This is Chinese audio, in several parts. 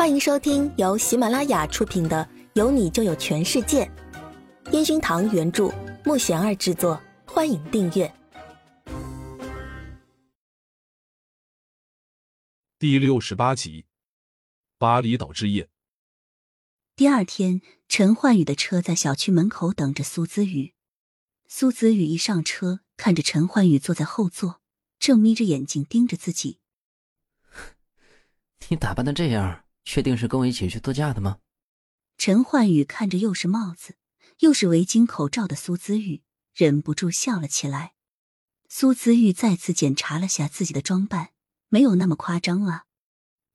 欢迎收听由喜马拉雅出品的《有你就有全世界》，烟熏堂原著，木贤儿制作。欢迎订阅第六十八集《巴厘岛之夜》。第二天，陈焕宇的车在小区门口等着苏子宇。苏子宇一上车，看着陈焕宇坐在后座，正眯着眼睛盯着自己。你打扮的这样，确定是跟我一起去度假的吗？陈焕宇看着又是帽子又是围巾、口罩的苏子玉，忍不住笑了起来。苏子玉再次检查了下自己的装扮，没有那么夸张啊。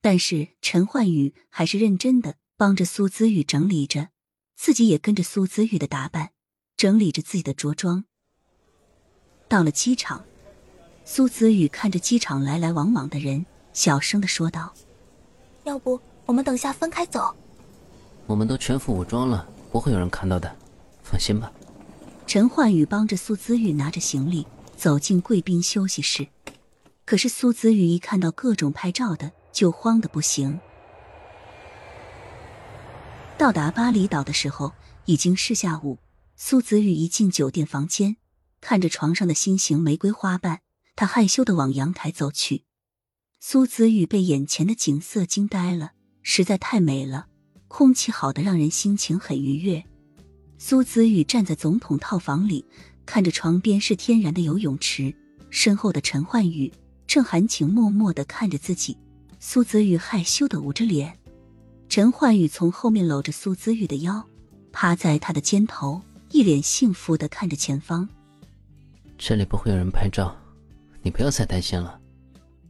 但是陈焕宇还是认真的帮着苏子玉整理着，自己也跟着苏子玉的打扮，整理着自己的着装。到了机场，苏子玉看着机场来来往往的人，小声的说道。要不我们等下分开走？我们都全副武装了，不会有人看到的，放心吧。陈焕宇帮着苏子玉拿着行李走进贵宾休息室，可是苏子玉一看到各种拍照的，就慌的不行。到达巴厘岛的时候已经是下午，苏子玉一进酒店房间，看着床上的心形玫瑰花瓣，她害羞的往阳台走去。苏子玉被眼前的景色惊呆了，实在太美了，空气好的让人心情很愉悦。苏子宇站在总统套房里，看着床边是天然的游泳池，身后的陈焕宇正含情脉脉的看着自己。苏子玉害羞的捂着脸，陈焕宇从后面搂着苏子玉的腰，趴在他的肩头，一脸幸福的看着前方。这里不会有人拍照，你不要再担心了。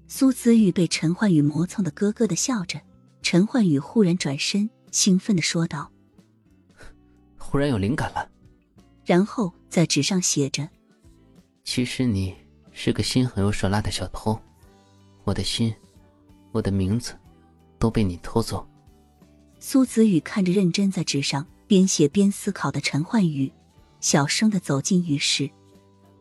苏子玉被陈焕宇磨蹭的咯咯的笑着，陈焕宇忽然转身，兴奋的说道：“忽然有灵感了。”然后在纸上写着：“其实你是个心狠又耍辣的小偷，我的心，我的名字，都被你偷走。”苏子宇看着认真在纸上边写边思考的陈焕宇，小声的走进浴室，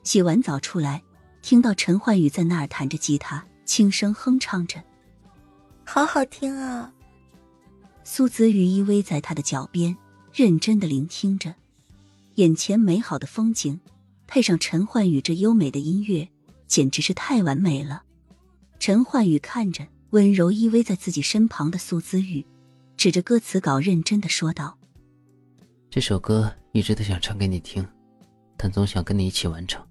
洗完澡出来，听到陈焕宇在那儿弹着吉他。轻声哼唱着，好好听啊！苏子雨依偎在他的脚边，认真的聆听着，眼前美好的风景，配上陈焕宇这优美的音乐，简直是太完美了。陈焕宇看着温柔依偎在自己身旁的苏子玉，指着歌词稿认真的说道：“这首歌一直都想唱给你听，但总想跟你一起完成。”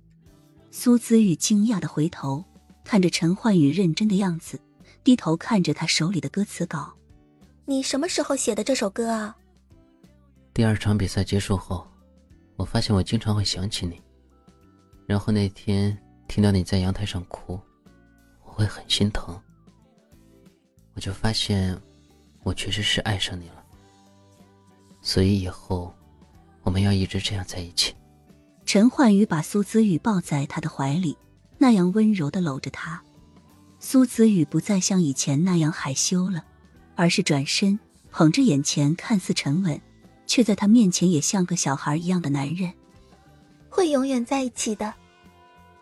苏子玉惊讶的回头。看着陈焕宇认真的样子，低头看着他手里的歌词稿。你什么时候写的这首歌啊？第二场比赛结束后，我发现我经常会想起你。然后那天听到你在阳台上哭，我会很心疼。我就发现，我确实是爱上你了。所以以后，我们要一直这样在一起。陈焕宇把苏子玉抱在他的怀里。那样温柔的搂着他，苏子宇不再像以前那样害羞了，而是转身捧着眼前看似沉稳，却在他面前也像个小孩一样的男人，会永远在一起的。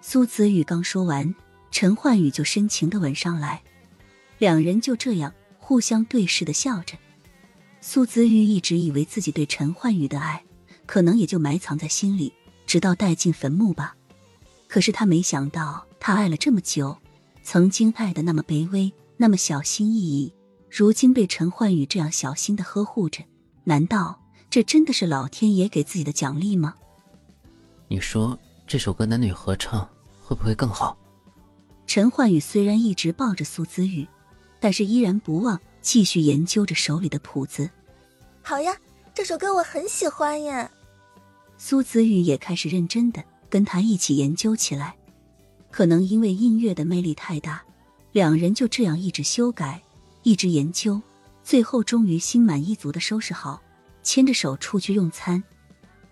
苏子宇刚说完，陈焕宇就深情的吻上来，两人就这样互相对视的笑着。苏子玉一直以为自己对陈焕宇的爱，可能也就埋藏在心里，直到带进坟墓吧。可是他没想到，他爱了这么久，曾经爱的那么卑微，那么小心翼翼，如今被陈焕宇这样小心的呵护着，难道这真的是老天爷给自己的奖励吗？你说这首歌男女合唱会不会更好？陈焕宇虽然一直抱着苏子玉，但是依然不忘继续研究着手里的谱子。好呀，这首歌我很喜欢呀。苏子玉也开始认真的。跟他一起研究起来，可能因为音乐的魅力太大，两人就这样一直修改，一直研究，最后终于心满意足的收拾好，牵着手出去用餐。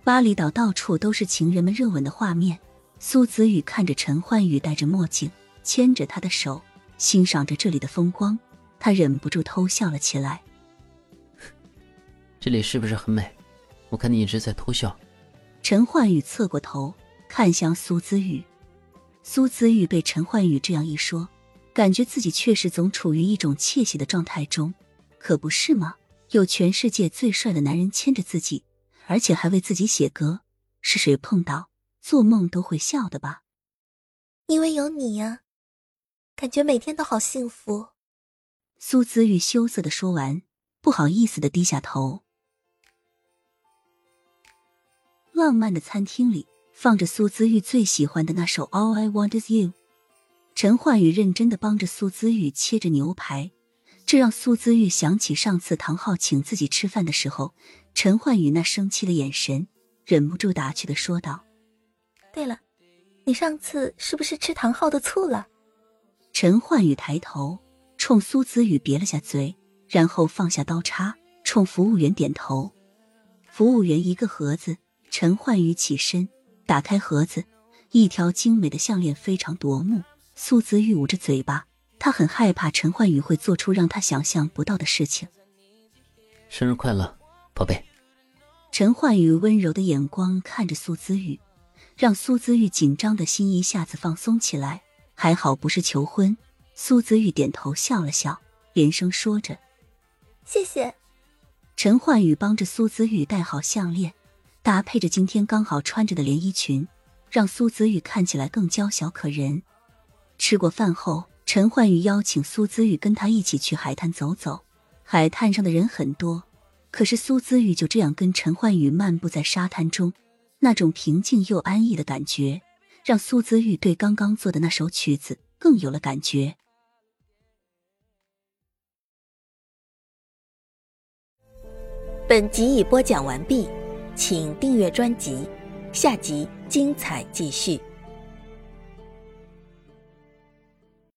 巴厘岛到处都是情人们热吻的画面。苏子宇看着陈焕宇戴着墨镜，牵着他的手，欣赏着这里的风光，他忍不住偷笑了起来。这里是不是很美？我看你一直在偷笑。陈焕宇侧过头。看向苏子玉，苏子玉被陈焕宇这样一说，感觉自己确实总处于一种窃喜的状态中，可不是吗？有全世界最帅的男人牵着自己，而且还为自己写歌，是谁碰到做梦都会笑的吧？因为有你呀，感觉每天都好幸福。苏子玉羞涩的说完，不好意思的低下头。浪漫的餐厅里放着苏子玉最喜欢的那首《All I Want Is You》，陈焕宇认真的帮着苏姿玉切着牛排。这让苏姿玉想起上次唐昊请自己吃饭的时候，陈焕宇那生气的眼神，忍不住打趣的说道：“对了，你上次是不是吃唐昊的醋了？”陈焕宇抬头冲苏姿玉别了下嘴，然后放下刀叉，冲服务员点头。服务员一个盒子，陈焕宇起身打开盒子，一条精美的项链非常夺目。苏子玉捂着嘴巴。他很害怕陈焕宇会做出让他想象不到的事情。生日快乐，宝贝！陈焕宇温柔的眼光看着苏子玉，让苏子玉紧张的心一下子放松起来。还好不是求婚。苏子玉点头笑了笑，连声说着：“谢谢。”陈焕宇帮着苏子玉戴好项链，搭配着今天刚好穿着的连衣裙，让苏子玉看起来更娇小可人。吃过饭后。陈焕宇邀请苏姿玉跟他一起去海滩走走。海滩上的人很多，可是苏姿玉就这样跟陈焕宇漫步在沙滩中，那种平静又安逸的感觉，让苏姿玉对刚刚做的那首曲子更有了感觉。本集已播讲完毕，请订阅专辑，下集精彩继续。